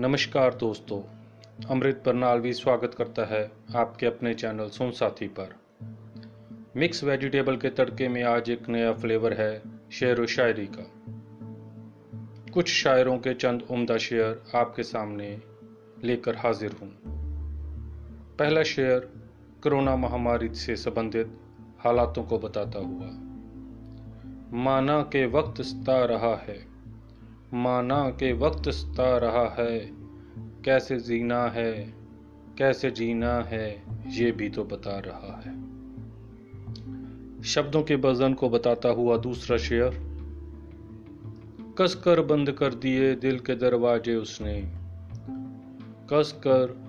नमस्कार दोस्तों, अमृत बरनालवी स्वागत करता है आपके अपने चैनल सुन साथी पर। मिक्स वेजिटेबल के तड़के में आज एक नया फ्लेवर है शेर व शायरी का। कुछ शायरों के चंद उम्दा शेर आपके सामने लेकर हाजिर हूँ। पहला शेर कोरोना महामारी से संबंधित हालातों को बताता हुआ। माना के वक्त सता रहा है। माना के वक्त सता रहा है। कैसे जीना है, कैसे जीना है, ये भी तो बता रहा है। शब्दों के वज़न को बताता हुआ दूसरा शेर, कसकर बंद कर दिए दिल के दरवाजे उसने। कसकर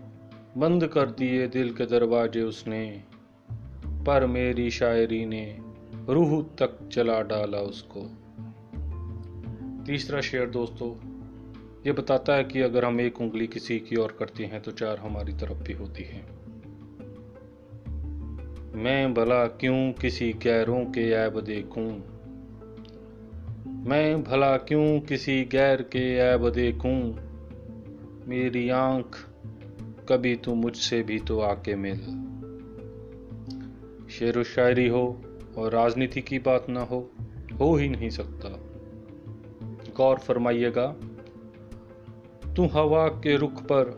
बंद कर दिए दिल के दरवाजे उसने। पर मेरी शायरी ने रूह तक चला डाला उसको। तीसरा शेर, दोस्तों, ये बताता है कि अगर हम एक उंगली किसी की ओर करते हैं तो चार हमारी तरफ़ भी होती है। मैं भला क्यों किसी गैरों के ऐब देखूँ? मैं भला क्यों किसी गैर के ऐब देखूँ? मेरी आँख कभी तू मुझसे भी तो आके मिल। शेर शायरी हो, और राजनीति की बात ना हो हो ही नहीं सकता। गौर फरमाइएगा, तू हवा के रुख पर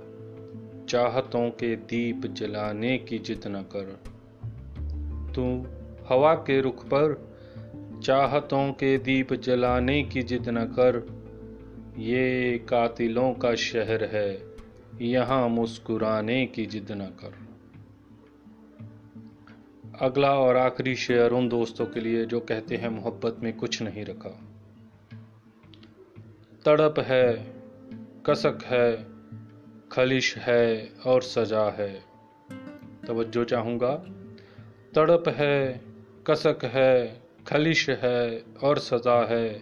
चाहतों के दीप जलाने की जिद न कर। तू हवा के रुख पर चाहतों के दीप जलाने की जिद न कर। ये कातिलों का शहर है, यहाँ मुस्कुराने की जिद न कर। अगला और आखिरी शेयर उन दोस्तों के लिए जो कहते हैं मोहब्बत में कुछ नहीं रखा। तड़प है, कसक है, खलिश है और सजा है। तवज्जो चाहूँगा। तड़प है, कसक है, खलिश है और सजा है।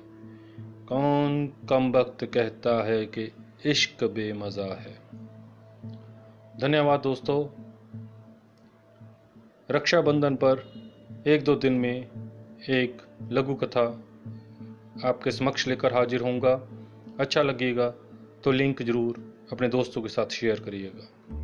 कौन कम वक्त कहता है कि इश्क बेमज़ा है। धन्यवाद दोस्तों। रक्षाबंधन पर एक दो दिन में एक लघु कथा आपके समक्ष लेकर हाजिर होऊँगा। अच्छा लगेगा तो लिंक ज़रूर अपने दोस्तों के साथ शेयर करिएगा।